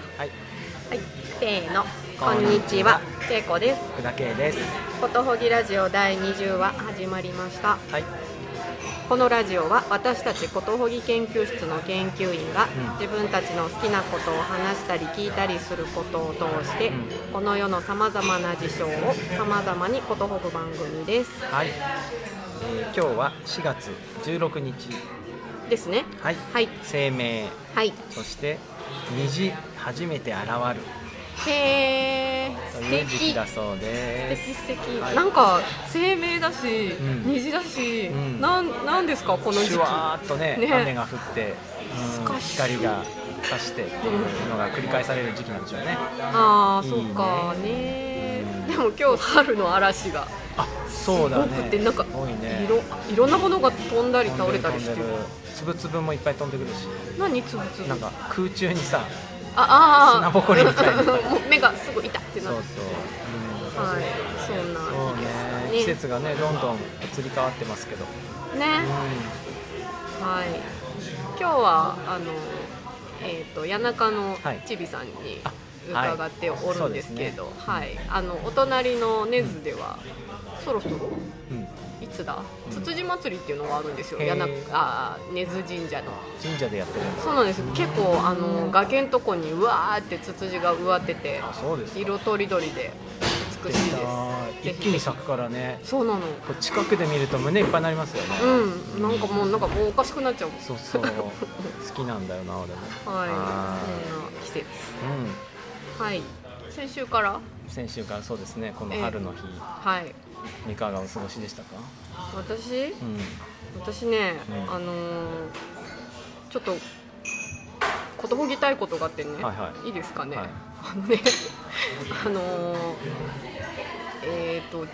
かはい。はい。せーの。こんにちは。聖子です。福田圭です。ことほぎラジオ第20話始まりました。はい。このラジオは私たちことほぎ研究室の研究員がうん。自分たちの好きなことを話したり聞いたりすることを通してうん。この世のさまざまな事象をさまざまにことほぐ番組です。はい、えー今日は4月16日。ですね。はい。はい。生命はい。そして虹初めて現る。へー。素という時期敵。だそう素です。敵素敵、はい。なんか生命だし、うん。虹だし、うん。なんなんですかこの時期。シュワーっとねね。雨が降って、うん光が差してっていうのが繰り返される時期なんでしょうね。ああそうかね。うん。でも今日春の嵐があそうだね。すごくてなんかいね。いろんなものが飛んだり倒れたりしてる。つぶつぶもいっぱい飛んでくるし。何つぶつぶなんか空中にさああ砂ぼこりみたいな。もう目がすごい痛ってなそうっそう、うん。はい。そんなそうね。季節がねどんどん移り変わってますけど、ね。うはい。今日はあのえっ、と谷中のはいちびさんにあ伺っておるんですけど、はい。あのお隣の根津では、そろそろ？んうん、いつだ？うん。つつじ祭りっていうのがあるんですよ。へー。谷中あ根津神社の。神社でやってるんだ。そうなんです結構あの崖のとこにうわーってツツジが植わっててあそうですか。色とりどりで美しいです。一気に咲くからね。そうなの。こう近くで見ると胸いっぱいになりますよね、うん。なんかもうなんかもうおかしくなっちゃう。そうそう。好きなんだよな俺も。はい。そんなは季節。いうん。はい。先週から？先週からそうですね。この春の日、はいいかがお過ごしでしたか？私？うん。私ね、うん。あのーちょっとことほぎたいことがあってね、はいはい。いですかね、はい。あのね あのーえっ、と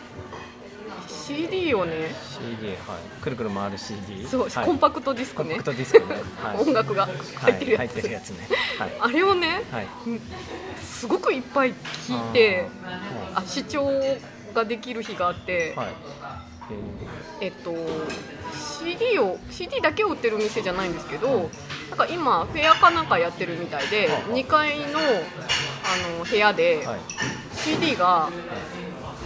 CD をね CD はい。くるくる回る CD そう、はい。コンパクトディスコンパクねクトディスクね、はい、音楽が入ってるやつ,、はい、入ってるやつね。はい。あれをねはい。すごくいっぱい聞いてああ視聴ができる日があって、はい。ええっと CD を CD だけを売ってる店じゃないんですけど、なんか今フェアかなんかやってるみたいで、はあ2階のあの部屋で CD が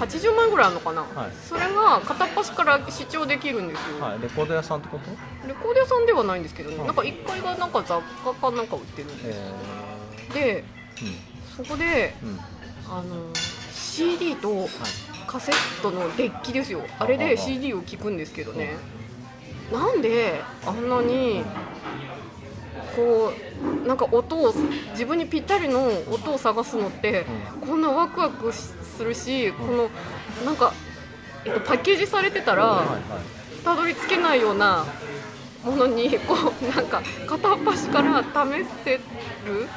80万円ぐらいあるのかな、はい。それが片っ端から視聴できるんですよ、はい。レコード屋さんってこと？レコード屋さんではないんですけどね、はあなんか1階がなんか雑貨かなんか売ってるんですえでそこでー、うん。うんあの CD とはいカセットのデッキですよ。あれで CD を聴くんですけどね。なんであんなにこうなんか音を自分にぴったりの音を探すのってこんなワクワクするしこのなんか、えっと、パッケージされてたらたどり着けないようなものに こうなんか片っ端から試せる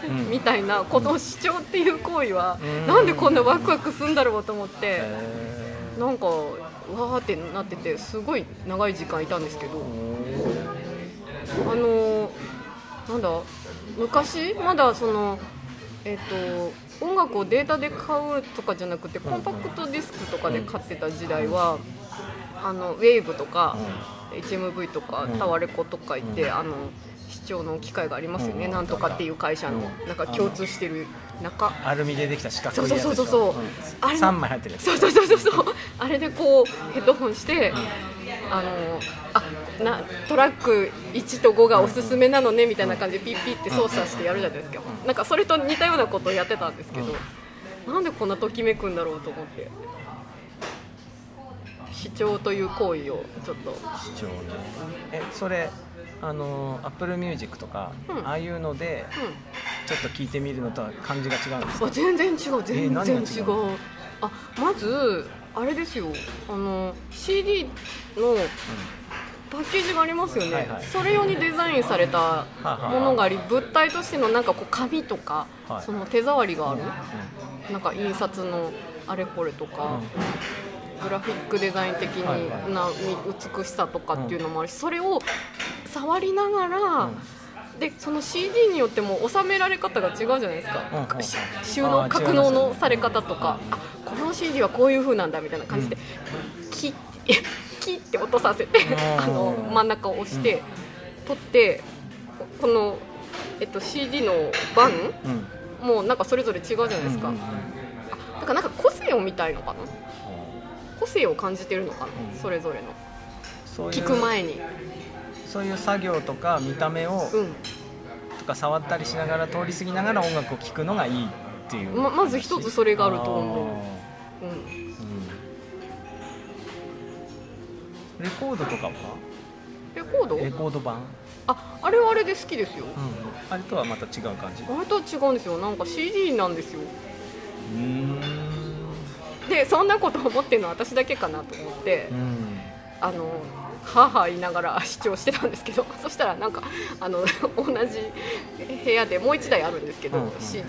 うん。みたいなこの視聴っていう行為はうん。なんでこんなワクワクするんだろうと思って。えーなんかわーってなっててすごい長い時間いたんですけど。あのーなんだ昔？まだそのえっ、と音楽をデータで買うとかじゃなくてコンパクトディスクとかで買ってた時代は、あのウェーブとか、HMV とかうん。タワレコとか行って、うんあの視聴の機会がありますよね、うんなんとかっていう会社の、うん。なんか共通してる中。アルミでできた四角いそうそうそうそう。あれ3枚入ってるそうそうそうそうそう。あれでこうヘッドホンして、あのあなトラック1と5がおすすめなのねみたいな感じでピッピッって操作してやるじゃないですか、なんかそれと似たようなことをやってたんですけど、なんでこんなときめくんだろうと思って。視聴という行為をちょっと。視聴ね。えそれあの Apple Music とか、うん。ああいうのでうちょっと聞いてみるのとは感じが違うんですか全然違う全然違う,、何が違うあまずあれですよ。あの CD のパッケージがありますよね、はいはい。それ用にデザインされたはものがあり物体としてのなんかこう紙とか、はい。その手触りがある。なんか印刷のあれこれとか、グラフィックデザイン的な美しさとかっていうのもあるしそれを触りながら、でその CD によっても収められ方が違うじゃないですか、うんうんし収あ納格納のされ方とか、あこの CD はこういう風なんだみたいな感じで、キッキッて音させて あの真ん中を押して、取ってこの、えっと、CD の盤うん。うんもうなんかそれぞれ違うじゃないですか、うんうんうん。だからなんか個性を見たいのかな。個性を感じてるのかな、うん。それぞれの。聞く前にそういう作業とか見た目を、うん。とか触ったりしながら通り過ぎながら音楽を聴くのがいいっていう。ままず一つそれがあると思う。うん。うん。レコードとかは？レコード？レコード版、ああれはあれで好きですよ。うん、あれとはまた違う感じ。あれとは違うんですよ。なんか CD なんですよ。うーん。でそんなこと思ってるのは私だけかなと思って。うん。あのはは言いながら視聴してたんですけど そしたらなんかあの同じ部屋でもう1台あるんですけど、うん。うん CD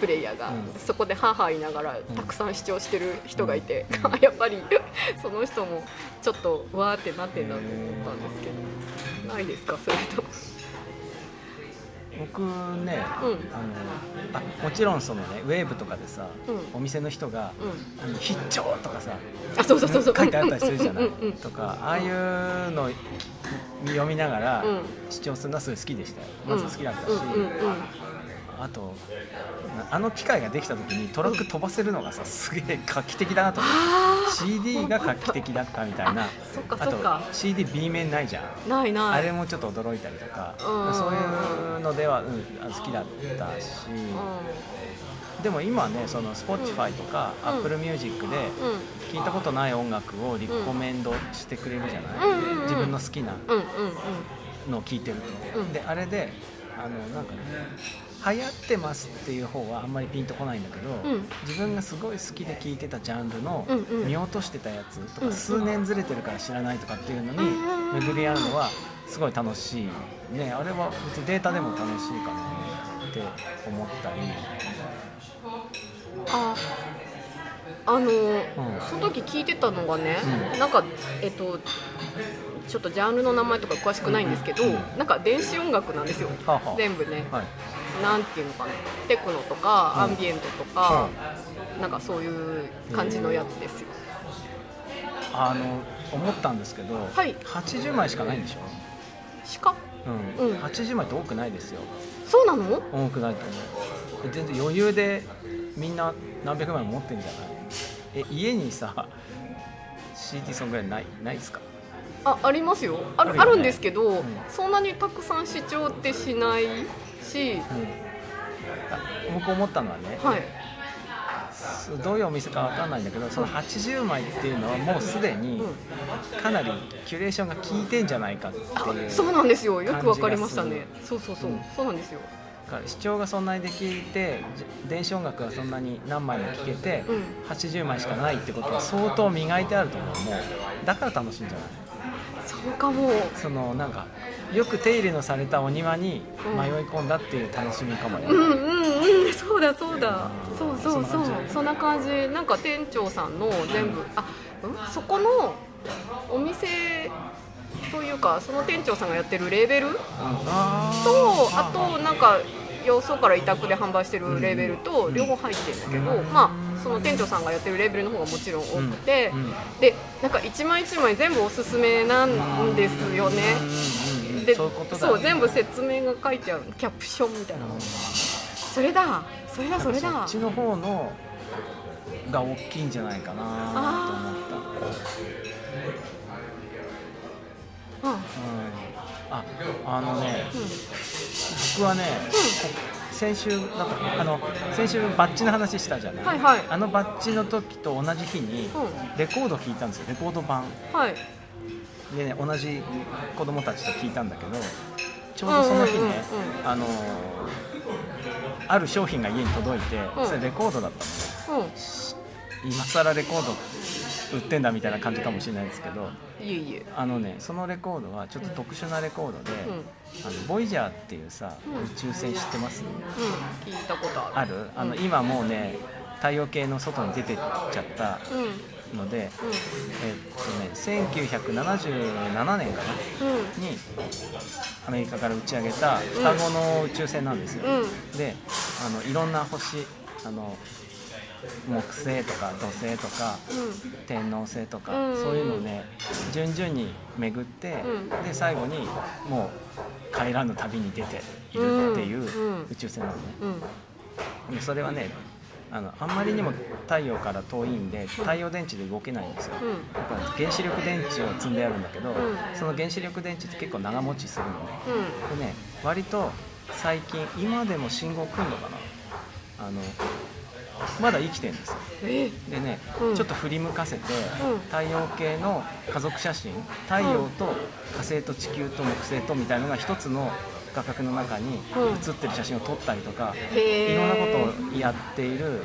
プレイヤーが、うん。そこではは言いながらたくさん視聴してる人がいて、うん。やっぱり その人もちょっとわーってなってんだと思ったんですけどないですか？それと僕ね、うん。あのあもちろんそのねウェーブとかでさ、うん。お店の人がうん「あの必聴!」とかさあそうそうそうそう。書いてあったりするじゃない？とかああいうの読みながらうん。視聴するのはすごい好きでしたよ。まず好きだったし、あとなあの機械ができた時にトラック飛ばせるのがさすげえ画期的だなと思ってあ CD が画期的だったみたいな。あと CDB 面ないじゃん。ーないない。あれもちょっと驚いたりとか。うん。そういうのでは、うん、好きだったし。うでも今ねその Spotify とかうん。Apple Music でんうん。聞いたことない音楽をリコメンドしてくれるじゃない、うんうんうん。自分の好きなうんうんのを聞いてると、うん。であれであのなんかね流行ってますっていう方はあんまりピンとこないんだけど、うん。自分がすごい好きで聴いてたジャンルのうんうん。見落としてたやつとか、うん数年ずれてるから知らないとかっていうのにうんうん。巡り合うのはすごい楽しい。ねあれは別にデータでも楽しいかなって思ったり、ああの、ん。その時聞いてたのがね、うん。なんかえっとちょっとジャンルの名前とか詳しくないんですけど、うん。なんか電子音楽なんですよ、はあはあ。全部ね、はい。なんていうのかな。テクノとか、うん。アンビエントとか、なんかそういう感じのやつですよ、あの思ったんですけど、はい。80枚しかないんでしょ、しかうん。うん。80枚って多くないですよ。そうなの？多くないと思う。全然余裕でみんな何百枚も持ってんじゃない。え家にさ CD そんぐらいない？ないですか？あありますよ。あるあるよね。あるんですけど、ん。そんなにたくさん視聴ってしないし。うん。あ僕思ったのはねはい。すどういうお店かわかんないんだけどその80枚っていうのはもうすでにうん。かなりキュレーションが効いてんじゃないかってあいうそうなんですよ。よくわかりましたね。そうそうそう、うん。そうなんですよ。だから視聴がそんなにできてじ電子音楽がそんなに何枚も聴けて、うん。80枚しかないってことは相当磨いてあると思うもう。だから楽しいんじゃない？かも。そのなんかよく手入れのされたお庭に迷い込んだっていう楽しみかもね、うんうんうん。そうだそうだ。うん。そうそうそう。そんな感じなんか店長さんの全部あうん？そこのお店というかその店長さんがやってるレーベル？とあとなんかよそから委託で販売してるレーベルと両方入ってるんだけど、まあその店長さんがやってるレーベルの方がもちろん多くて、でなんか一枚一枚全部おすすめなんですよね。でそう全部説明が書いてある。キャプションみたいな。のそれだ。それだそれだ。そっちの方のが大きいんじゃないかなと思ったああのねうん。僕はね、先週なんかあの先週バッジの話したじゃない、はいはい。あのバッジの時と同じ日にうレコード聞いたんですよレコード版。はい。でね同じ子供たちと聞いたんだけどちょうどその日ね、うんうんうん。あのーある商品が家に届いて、うん。それレコードだったのねうん。今更レコード売ってんだみたいな感じかもしれないですけどあのねそのレコードはちょっと特殊なレコードで、うん。あのボイジャーっていうさ、うん。宇宙船知ってます？うん。聞いたことある。ある？あの、うん。今もうね太陽系の外に出てっちゃったので、えっとね1977年かな？うん。にアメリカから打ち上げた双子の宇宙船なんですよ、うん。であのいろんな星あの木星とか土星とか天王星とか、そういうのをね順々に巡って、うん。で最後にもう帰らぬ旅に出ているっていう宇宙船なのね、それはねあのあんまりにも太陽から遠いんで太陽電池で動けないんですよ、うん。やっぱ原子力電池を積んであるんだけど、ん。その原子力電池って結構長持ちするのね。うん。でね割と最近今でも信号来んのかな。あのまだ生きてるんですよ。え？でね、うん。ちょっと振り向かせて、うん。太陽系の家族写真太陽と火星と地球と木星とみたいのが一つの画角の中にうん。写ってる写真を撮ったりとか、へえいろんなことをやっているうん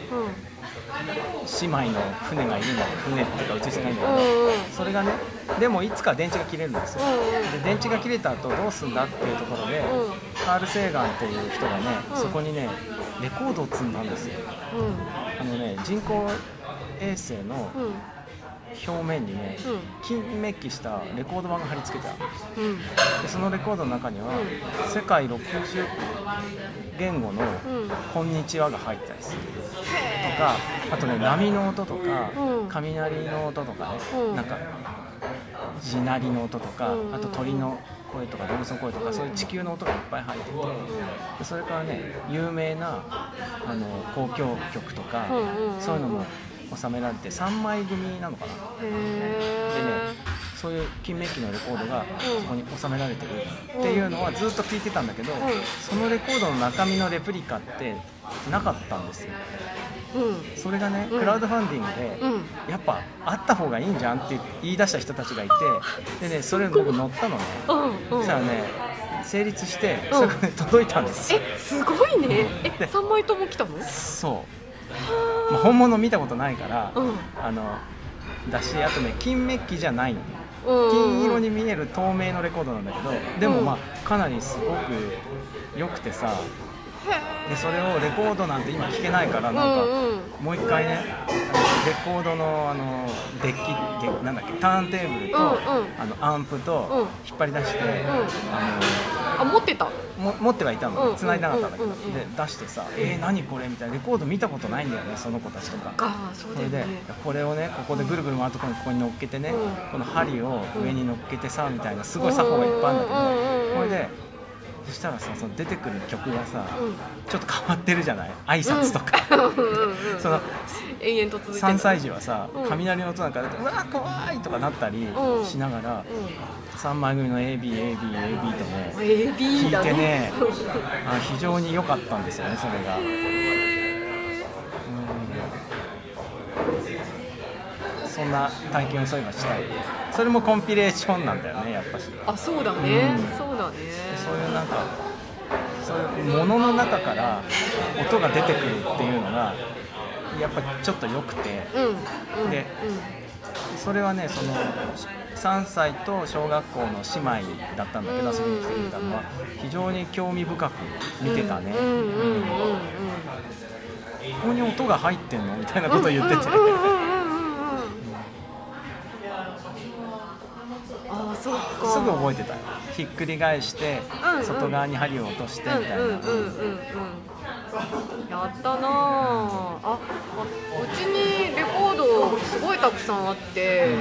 姉妹の船がいるんだけど船っていうか宇宙船がいるんだけど、うんうん。それがねでもいつか電池が切れるんですよ、うん。で電池が切れた後どうすんだっていうところで、うん。カール・セーガンっていう人がね、うん。そこにねレコードを積んだんですよ。あのね人工衛星のうんうん表面にね、うん。金メッキしたレコード盤が貼り付けてあるうん。でそのレコードの中には、う世界60言語のうん「こんにちは」が入ったりする。へとかあとね波の音とか、うん。雷の音とかね、うん。なんか地鳴りの音とか、うん。あと鳥の声とか動物の声とか、うんそういう地球の音がいっぱい入ってて、でそれからね有名なあの交響曲とか、そういうのも収められて3枚組なのかな。へでねえそういう金メッキのレコードがうん。そこに収められてる。っていうのはずっと聞いてたんだけど、ん。そのレコードの中身のレプリカってなかったんですよ。うんそれがねうん。クラウドファンディングで、うん。やっぱあった方がいいんじゃんって言い出した人たちがいてでねそれ僕乗ったのね。そしたらね成立してうん。それがね届いたんです。よえすごいね。え三枚とも来たの？そう、まあ、本物見たことないから、うん。あのだしあとね金メッキじゃないん。金色に見える透明のレコードなんだけどでもうん。まあかなりすごく良くてさでそれをレコードなんて今聞けないからなんか、うん。うんもう一回ねレコードのあのデッキデなんだっけターンテーブルと、うんうん。あのアンプとうん。引っ張り出して、あ持ってた？あのも持ってはいたうんの繋いでなかったんだけど、うんうんうんで出してさ「えー、何これ?」みたいな。レコード見たことないんだよねその子たちとか。かそれでこれをねここでぐるぐる回るところにここに乗っけてね、うん。この針を上に乗っけてさみたいなすごい作法がいっぱいあるんだけど、これでそしたらさその出てくる曲がさ、うん。ちょっと変わってるじゃない？挨拶とか、うんその延々と続いてる。3歳児はさうん。雷の音なんかで「うわ怖い!」とかなったりうん。しながら、う3枚組の ABABAB とねん聞 AB いだてねあ非常に良かったんですよねそれが。へうんそんな体験をそういえばしたい。それもコンピレーションなんだよねやっぱしーあそうだね。うん。そうだね。そういうなんかそういうものの中から音が出てくるっていうのがやっぱちょっと良くて。うん。うん。でそれはねその3歳と小学校の姉妹だったんだけど遊びに来てくれたのは非常に興味深く見てたね、ここに音が入ってんの？みたいなことを言ってて、すぐ覚えてた。よひっくり返して、うんうん。外側に針を落としてみたいな、うんうんうんうんうん。やったなああうちにレコードすごいたくさんあって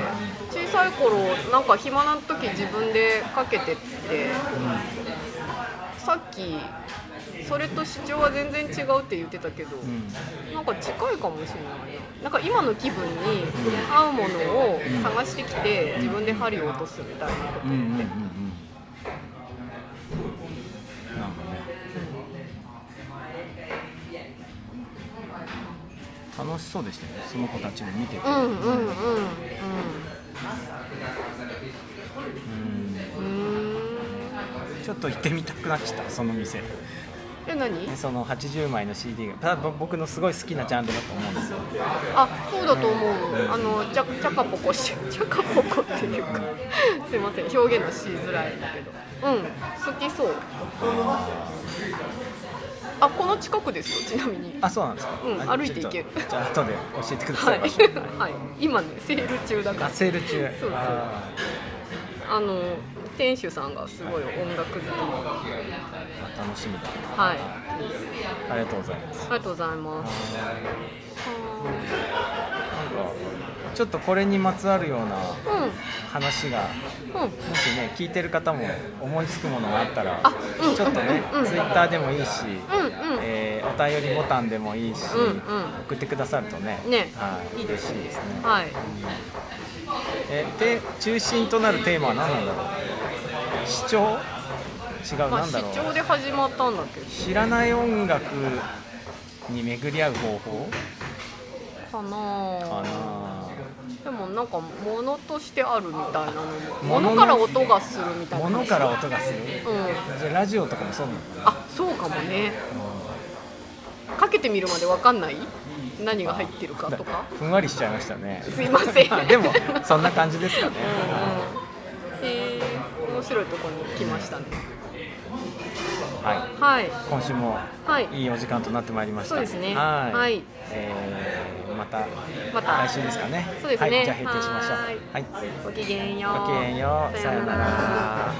小さい頃なんか暇な時自分でかけてってさっきそれと主張は全然違うって言ってたけど、うん。なんか近いかもしれないな。なんか今の気分に合うものを探してきて自分で針を落とすみたいなことうんうんうんなんかね。楽しそうでしたよね。その子たちも見てて、うんうんうんうん。うん。ちょっと行ってみたくなっちゃったその店え何？でその80枚の CD がただ僕のすごい好きなジャンルだと思うんですよ。あそうだと思う。あのチャチャカポコし チャカポコっていうか。すいません。表現のしづらいんだけど。うん。好きそう。あこの近くですよ。ちなみに。あそうなんですか、うん。あ歩いて行ける。じゃあ後で教えてくださ、はい。い場所。はい。今ねセール中だから。あセール中。そうそう。ああの店主さんがすごい音楽好き楽しみだ。はい。ありがとうございます。ありがとうございます。なんかちょっとこれにまつわるようなうん話がうん。もしね聞いてる方も思いつくものがあったらあうん。ちょっとね、うん。ツイッターでもいいし、うんうん。えーお便りボタンでもいいし、うんうん。送ってくださるとねね。はい、いいです嬉しいですね、はい。えで中心となるテーマは何なんだろう？視聴違う、まあ視なんだろう。聴で始まったんだけ？ど知らない音楽に巡り合う方法？かなかあ。なでもなんか物としてあるみたいなのも。物から音がするみたいな。物から音がする？うん。じゃあラジオとかもそうなの？かあそうかもね。な、かけてみるまでわかんない？何が入ってるかとか？ふんわりしちゃいましたね。すいません。でもそんな感じですかね、うん面白いところに来ましたね。はい。はい。今週もはい。いいお時間となってまいりました。そうですね。はい、はい。えーまたまた。来週ですかね。そうですね。はい、じゃあ閉店しましょう。はい。ごきげんよう。ごきげんよう。さようなら